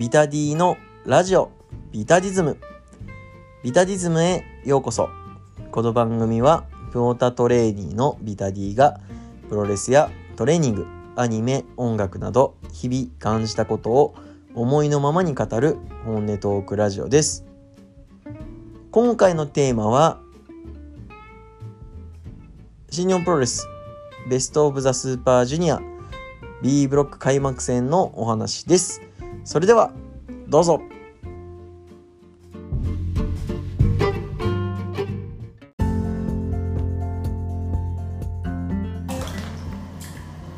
ビタディのラジオビタディズム。ビタディズムへようこそ。この番組はプモタトレーニーのビタディがプロレスやトレーニングアニメ音楽など日々感じたことを思いのままに語る本音トークラジオです。今回のテーマは新日本プロレスベストオブザスーパージュニア B ブロック開幕戦のお話です。それではどうぞ。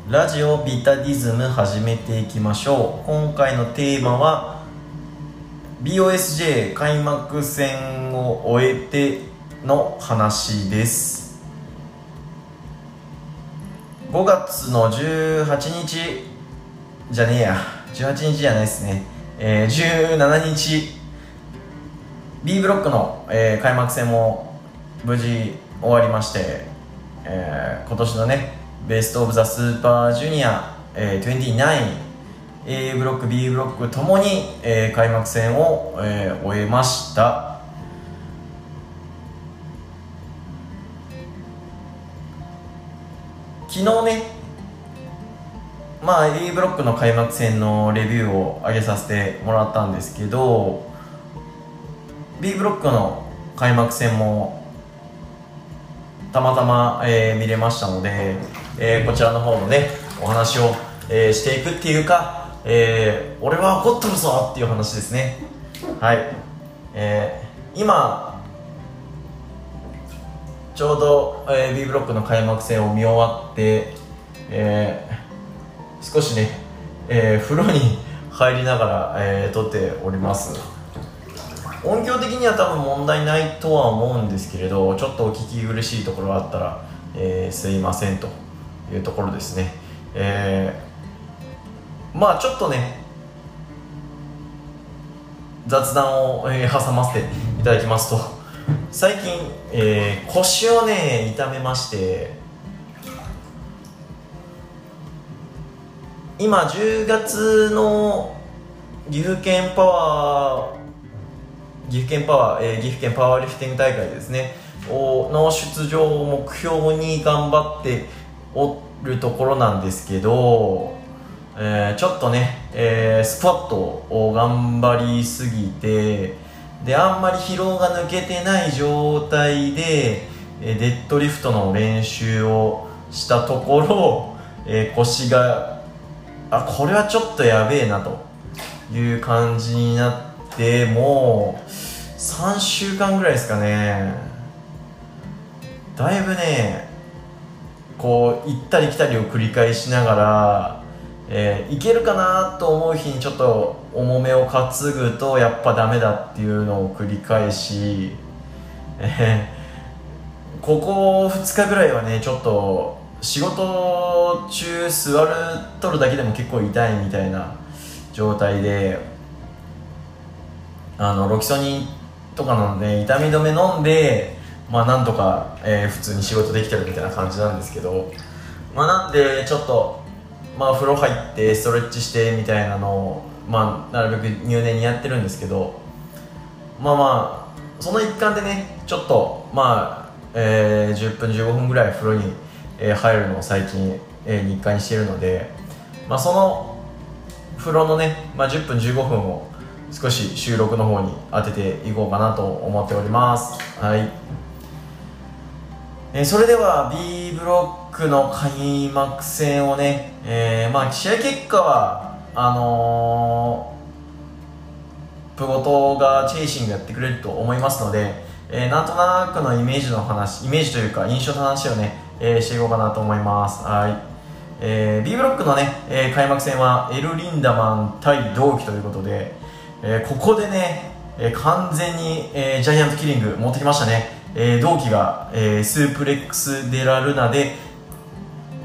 ラジオビタディズム始めていきましょう。今回のテーマは BOSJ 開幕戦を終えての話です。5月の18日じゃねえや。18日じゃないですね、えー、17日 B ブロックの、えー、開幕戦も無事終わりまして、えー、今年のねベスト・オブ・ザ・スーパージュニア、えー、29 A ブロック B ブロックともに、えー、開幕戦を、えー、終えました。昨日ねまあ A ブロックの開幕戦のレビューを上げさせてもらったんですけど B ブロックの開幕戦もたまたま、えー、見れましたので、えー、こちらの方のねお話を、えー、していくっていうか、えー、俺は怒っとるぞっていう話ですね。はい、えー、今ちょうど、えー、B ブロックの開幕戦を見終わって、えー、少しね、えー、風呂に入りながら、えー、撮っております。音響的には多分問題ないとは思うんですけれどちょっとお聞き苦しいところがあったら、えー、すいませんというところですね、えー、まあちょっとね雑談を、えー、挟ませていただきますと最近、えー、腰をね痛めまして今10月の岐阜県パワー岐阜県パワー、えー、岐阜県パワーリフティング大会ですね。の出場を目標に頑張っておるところなんですけど、えー、ちょっとね、えー、スクワットを頑張りすぎてであんまり疲労が抜けてない状態で、えデッドリフトの練習をしたところ、えー、腰があこれはちょっとやべえなと。いう感じになってもう3週間ぐらいですかね。だいぶねこう行ったり来たりを繰り返しながら、えー、いけるかなと思う日にちょっと重めを担ぐとやっぱダメだっていうのを繰り返し、えー、ここ2日ぐらいはねちょっと仕事中座るとるだけでも結構痛いみたいな状態であのロキソニンとかなので痛み止め飲んでまあなんとか、えー、普通に仕事できてるみたいな感じなんですけどまあなんでちょっとまあ風呂入ってストレッチしてみたいなのをまあなるべく入念にやってるんですけどまあまあその一環でねちょっとまあ、えー、10分15分ぐらい風呂に、えー、入るのを最近、えー、日課にしているのでまあその風呂のね、まあ、10分15分を少し収録の方に当てていこうかなと思っております。はい。えー、それでは B ブロックの開幕戦をね、えー、まあ試合結果はあのー、プゴトがチェイシングやってくれると思いますので、えー、なんとなくのイメージの話イメージというか印象の話をね、えー、していこうかなと思います。はい。えー、B ブロックのね、えー、開幕戦はエル・リンダマン対同期ということで、えー、ここでね、えー、完全に、えー、ジャイアントキリング持ってきましたね、えー、同期が、えー、スープレックス・デラ・ルナで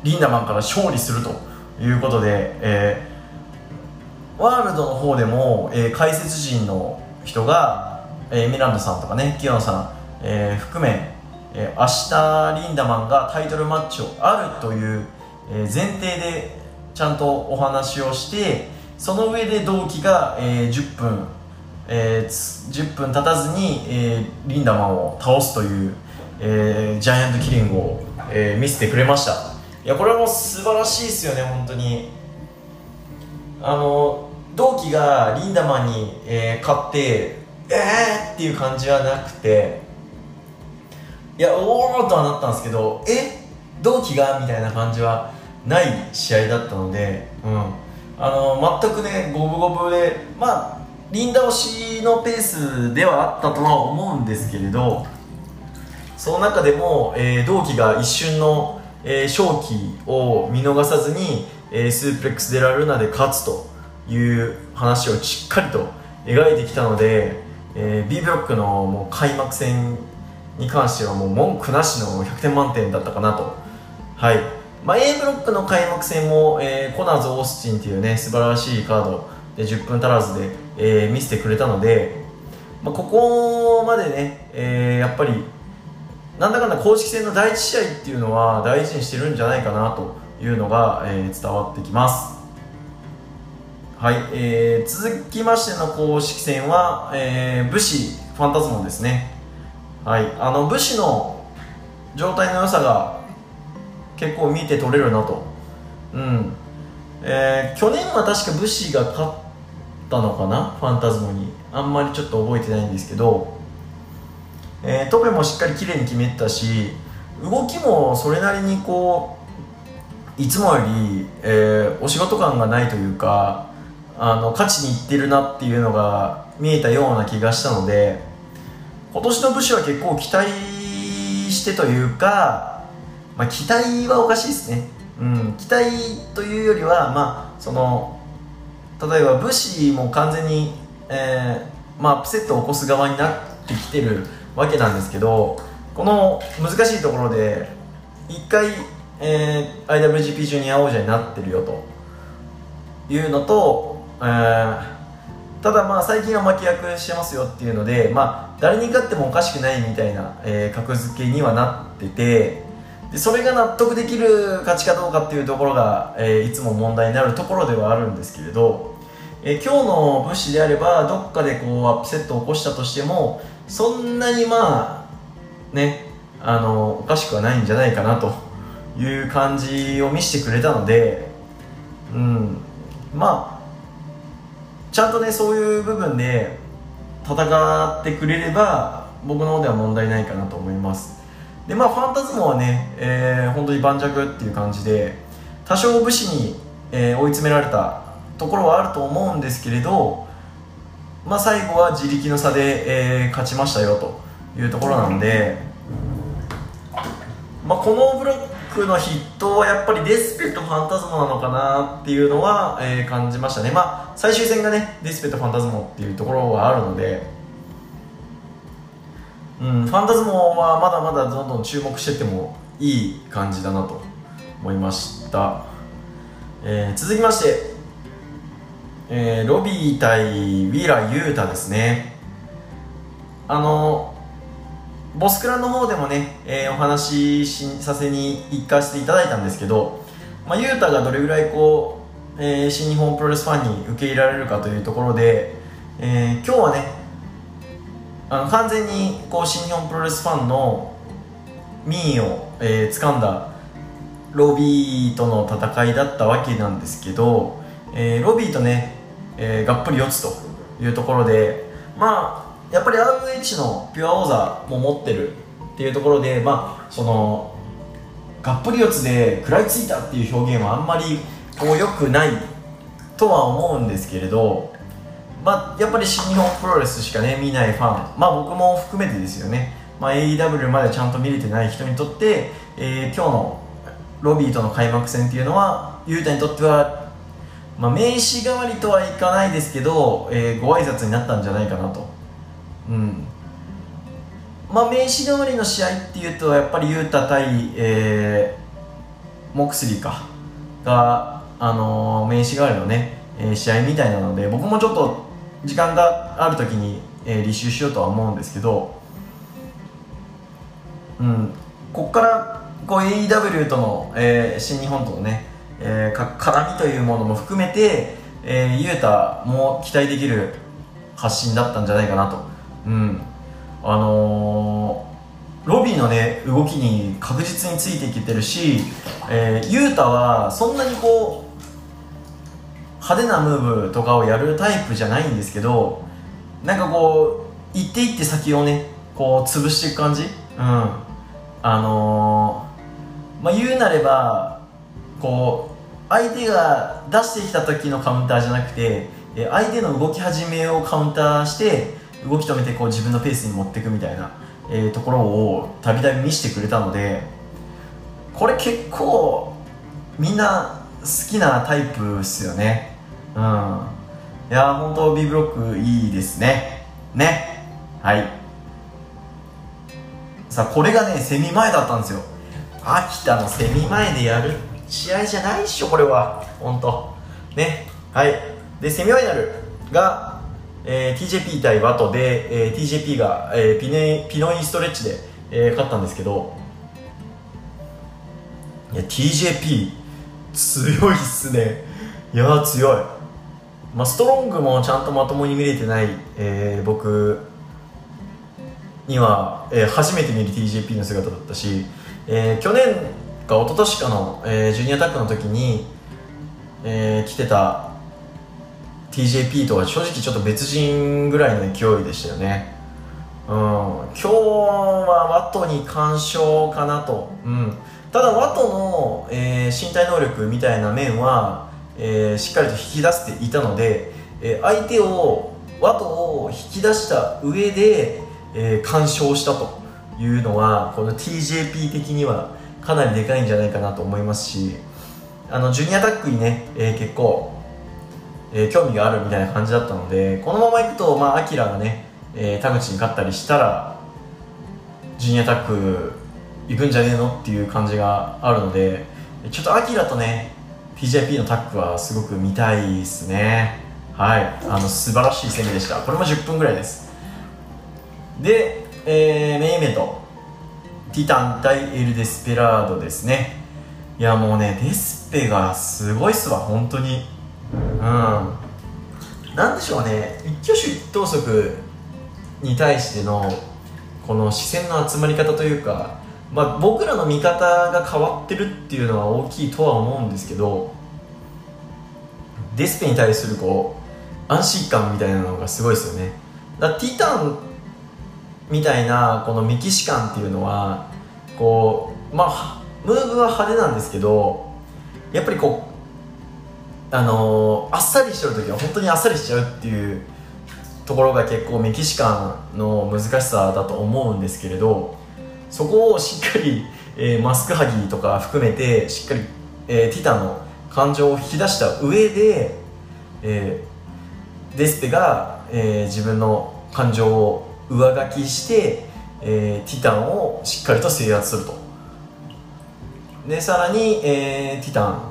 リンダマンから勝利するということで、えー、ワールドの方でも、えー、解説陣の人が、えー、ミランドさんとかねキヨノさん、えー、含め、明日リンダマンがタイトルマッチをあるという、え、前提でちゃんとお話をしてその上で同期が、え、10分、え、10分経たずに、え、リンダマンを倒すという、え、ジャイアントキリングを、え、見せてくれました。いやこれはもう素晴らしいですよね本当に。あの同期がリンダマンに、え、勝ってえーっていう感じはなくていやおおとはなったんですけどえ？同期が？みたいな感じはない試合だったので、うん、あの全くね五分五分でまあリンダ推しのペースではあったとは思うんですけれどその中でも、えー、同期が一瞬の、えー、勝機を見逃さずに、えー、スープレックス・デラ・ルナで勝つという話をしっかりと描いてきたので、えー、B ブロックのもう開幕戦に関してはもう文句なしの100点満点だったかなと。はい。まあ、A ブロックの開幕戦も、えー、コナーズ・オースティンっていうね、素晴らしいカードで10分足らずで、えー、見せてくれたので、まあ、ここまでね、えー、やっぱり、なんだかんだ公式戦の第1試合っていうのは大事にしてるんじゃないかなというのが、えー、伝わってきます。はい、えー、続きましての公式戦は、えー、武士ファンタズモンですね。はい、あの武士の状態の良さが結構見て取れるなと。うん。えー、去年は確か武士が勝ったのかな？ファンタズモに。あんまりちょっと覚えてないんですけど、えー、トペもしっかり綺麗に決めてたし、動きもそれなりにこう、いつもより、えー、お仕事感がないというか、あの勝ちにいってるなっていうのが見えたような気がしたので今年の武士は結構期待してというか、まあ、期待はおかしいですね、うん、期待というよりは、まあ、その例えば武士も完全に、えーまあ、アップセットを起こす側になってきてるわけなんですけどこの難しいところで1回、えー、IWGP ジュニア王者になってるよというのとえー、ただまあ最近は負け役してますよっていうので、まあ、誰に勝ってもおかしくないみたいな、えー、格付けにはなっててでそれが納得できる勝ちかどうかっていうところが、えー、いつも問題になるところではあるんですけれど、えー、今日の武士であればどっかでこうアップセットを起こしたとしてもそんなにまあねあのおかしくはないんじゃないかなという感じを見せてくれたのでうんまあちゃんとねそういう部分で戦ってくれれば僕の方では問題ないかなと思います。でまあファンタズモはね、えー、本当に盤石っていう感じで多少武士に、えー、追い詰められたところはあると思うんですけれどまあ最後は自力の差で、えー、勝ちましたよというところなので、まあ、このブロックの筆頭はやっぱりデスペとファンタズモなのかなっていうのは、えー、感じましたね。まあ最終戦がねデスペとファンタズモっていうところはあるので。うんファンタズモはまだまだどんどん注目してってもいい感じだなと思いました、えー、続きまして、えー、ロビー対ウィーラー・ユータですね。あのボスクラの方でもね、えー、お話しさせに行かせていただいたんですけど、まあ、ユータがどれぐらいこう、えー、新日本プロレスファンに受け入れられるかというところで、えー、今日はねあの完全にこう新日本プロレスファンの民意を、えー、掴んだロビーとの戦いだったわけなんですけど、えー、ロビーとね、えー、がっぷり四つというところでまあやっぱり RH のピュアオーザーも持ってるっていうところでまあそのがっぷり四つで食らいついたっていう表現はあんまりこう良くないとは思うんですけれどまあやっぱり新日本プロレスしかね見ないファン。まあ僕も含めてですよね、まあ、AEW までちゃんと見れてない人にとって、えー、今日のロビーとの開幕戦っていうのは雄太にとってはまあ、名刺代わりとはいかないですけど、えー、ご挨拶になったんじゃないかなと。うん。まあ名刺代わりの試合っていうとやっぱり雄太対、えー、モクスリーか。が、あのー、名刺代わりのね、えー、試合みたいなので僕もちょっと時間がある時に、えー、履修しようとは思うんですけどうん。ここからこう AEW との、えー、新日本とのね、えー、絡みというものも含めてえー、ユータも期待できる発信だったんじゃないかなとうん。あのー、ロビーのね動きに確実についていけてるし、えー、ユータはそんなにこう派手なムーブとかをやるタイプじゃないんですけどなんかこう一手一手先をねこう潰していく感じ？うん。あのー、まあ言うなればこう相手が出してきた時のカウンターじゃなくて相手の動き始めをカウンターして動き止めてこう自分のペースに持っていくみたいな、えー、ところをたびたび見せてくれたのでこれ結構みんな好きなタイプっすよね。うん。いや本当 B ブロックいいですね。ね。はい。さあこれがねセミ前だったんですよ。秋田のセミ前でやる試合じゃないっしょこれは。本当。ね。はい。でセミファイナルが、えー、TJP 対ワトで、えー、TJP が、えー、ピネピノインストレッチで、えー、勝ったんですけどいや TJP 強いっすね。いや強い。まあ、ストロングもちゃんとまともに見れてない、えー、僕には、えー、初めて見る TJP の姿だったし、えー、去年か一昨年かの、えー、ジュニアタックの時に、えー、来てた TJP とは正直ちょっと別人ぐらいの勢いでしたよね。うん。今日はワトに干渉かなと、うん、ただワトの、えー、身体能力みたいな面はえー、しっかりと引き出せていたので、えー、相手を和とを引き出した上で、えー、干渉したというのはこの TJP 的にはかなりでかいんじゃないかなと思いますしあのジュニアタックにね、えー、結構、えー、興味があるみたいな感じだったのでこのままいくと、まあ、アキラがね、えー、田口に勝ったりしたらジュニアタック行くんじゃねえのっていう感じがあるのでちょっとアキラとね TJP のタッグはすごく見たいですね。はい。あの素晴らしい攻めでした。これも10分ぐらいです。で、えー、メインイベント。ティタン対エル・デスペラードですね。いやもうねデスペがすごいっすわ。本当に。うん。なんでしょうね。一挙手一投足に対してのこの視線の集まり方というかまあ、僕らの見方が変わってるっていうのは大きいとは思うんですけどデスペに対するこう安心感みたいなのがすごいですよね。だティタンみたいなこのメキシ感っていうのはこうまあムーブは派手なんですけどやっぱりこうあのー、あっさりしてる時は本当にあっさりしちゃうっていうところが結構メキシカンの難しさだと思うんですけれどそこをしっかり、えー、マスクハギとか含めてしっかり、えー、ティタの感情を引き出した上で、えー、デスペが、えー、自分の感情を上書きして、えー、ティタンをしっかりと制圧すると。でさらに、えー、ティタン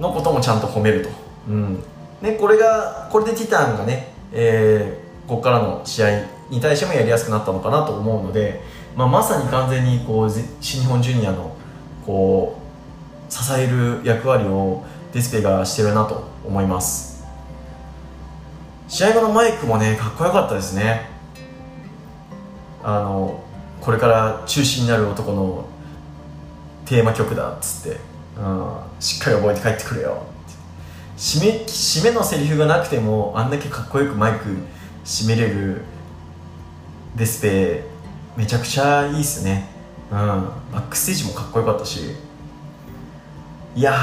のこともちゃんと褒めると、うん、でこれがこれでティタンがね、えー、ここからの試合に対してもやりやすくなったのかなと思うので、まあ、まさに完全にこう新日本ジュニアのこう支える役割をディスペがしてるなと思います。試合後のマイクもねかっこよかったですね。あのこれから中心になる男のテーマ曲だっつって、しっかり覚えて帰ってくれよ。締め締めのセリフがなくてもあんだけかっこよくマイク締めれるデスペめちゃくちゃいいっすね。うん。バックステージもかっこよかったし。いや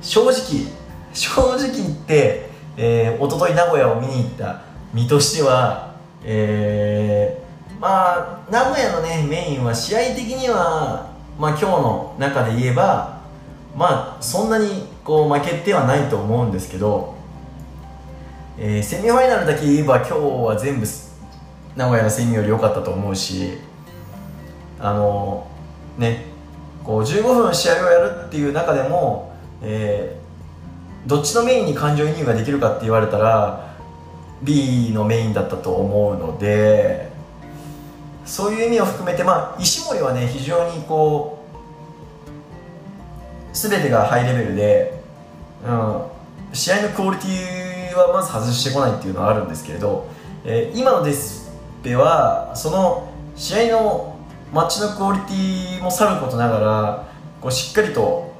正直正直言って、えー、一昨日名古屋を見に行った身としてはえー、まあ名古屋のねメインは試合的にはまあ今日の中で言えばまあそんなにこう負けてはないと思うんですけど、えー、セミファイナルだけ言えば今日は全部名古屋のセミより良かったと思うしあのねこう15分試合をやるっていう中でも、えー、どっちのメインに感情移入ができるかって言われたら B のメインだったと思うのでそういう意味を含めて、まあ、石森はね非常にこう全てがハイレベルで、うん、試合のクオリティはまず外してこないっていうのはあるんですけれど、えー、今のデスペはその試合のマッチのクオリティもさることながらこうしっかりと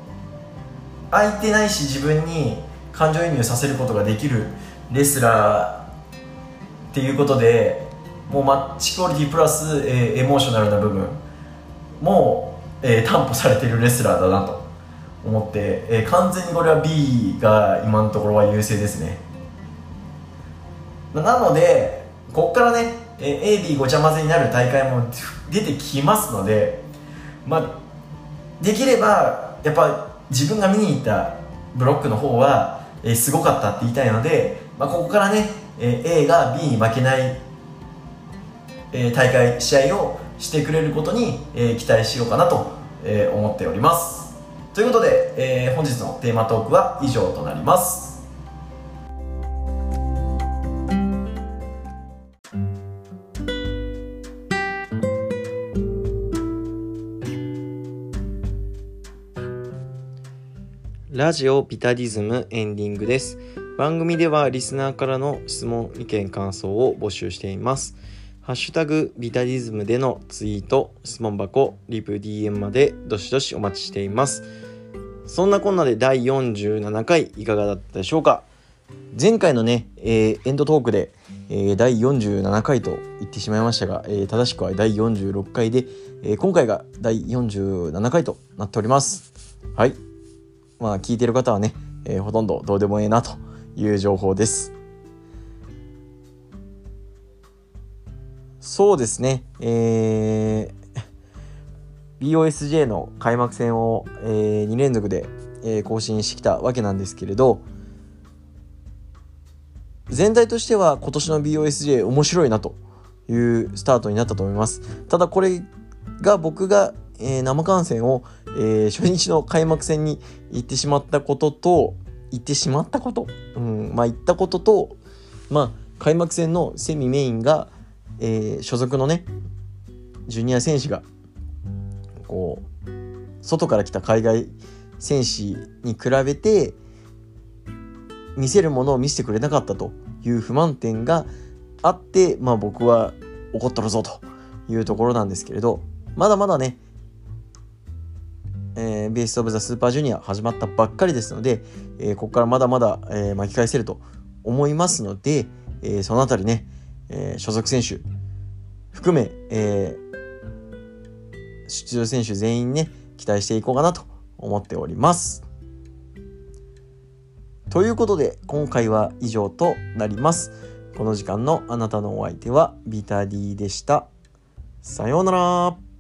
相手ないし自分に感情移入させることができるレスラーっていうことでもうマッチクオリティプラス、えー、エモーショナルな部分も、えー、担保されているレスラーだなと思って、えー、完全にこれは B が今のところは優勢ですね。なのでここからね、え、AB ごちゃ混ぜになる大会も出てきますので、まあ、できればやっぱ自分が見に行ったブロックの方は、えー、すごかったって言いたいので、まあ、ここからね、えー、A が B に負けない、えー、大会試合をしてくれることに、えー、期待しようかなと、えー、思っておりますということで、えー、本日のテーマトークは以上となりますラジオビタディズムエンディングです。番組ではリスナーからの質問、意見、感想を募集しています。ハッシュタグビタディズムでのツイート、質問箱、リプ DM までどしどしお待ちしています。そんなこんなで第47回いかがだったでしょうか？前回のね、えー、エンドトークで、えー、第47回と言ってしまいましたが、えー、正しくは第46回で、え今回が第47回となっております。はい。まあ聞いてる方はね、えー、ほとんどどうでもええなという情報です。そうですね、えー、BOSJ の開幕戦を、えー、2連続で、えー、更新してきたわけなんですけれど全体としては今年の BOSJ 面白いなというスタートになったと思います。ただこれが僕がえー、生観戦を、えー、初日の開幕戦に行ってしまったことと行ってしまったこと、うん、まあ行ったことと、まあ、開幕戦のセミメインが、えー、所属のねジュニア選手がこう外から来た海外選手に比べて見せるものを見せてくれなかったという不満点があって、まあ、僕は怒っとるぞというところなんですけれどまだまだねえー、ベースオブザスーパージュニア始まったばっかりですので、えー、ここからまだまだ、えー、巻き返せると思いますので、えー、そのあたりね、えー、所属選手含め、えー、出場選手全員ね期待していこうかなと思っております。ということで今回は以上となります。この時間のあなたのお相手はビタディでした。さようなら。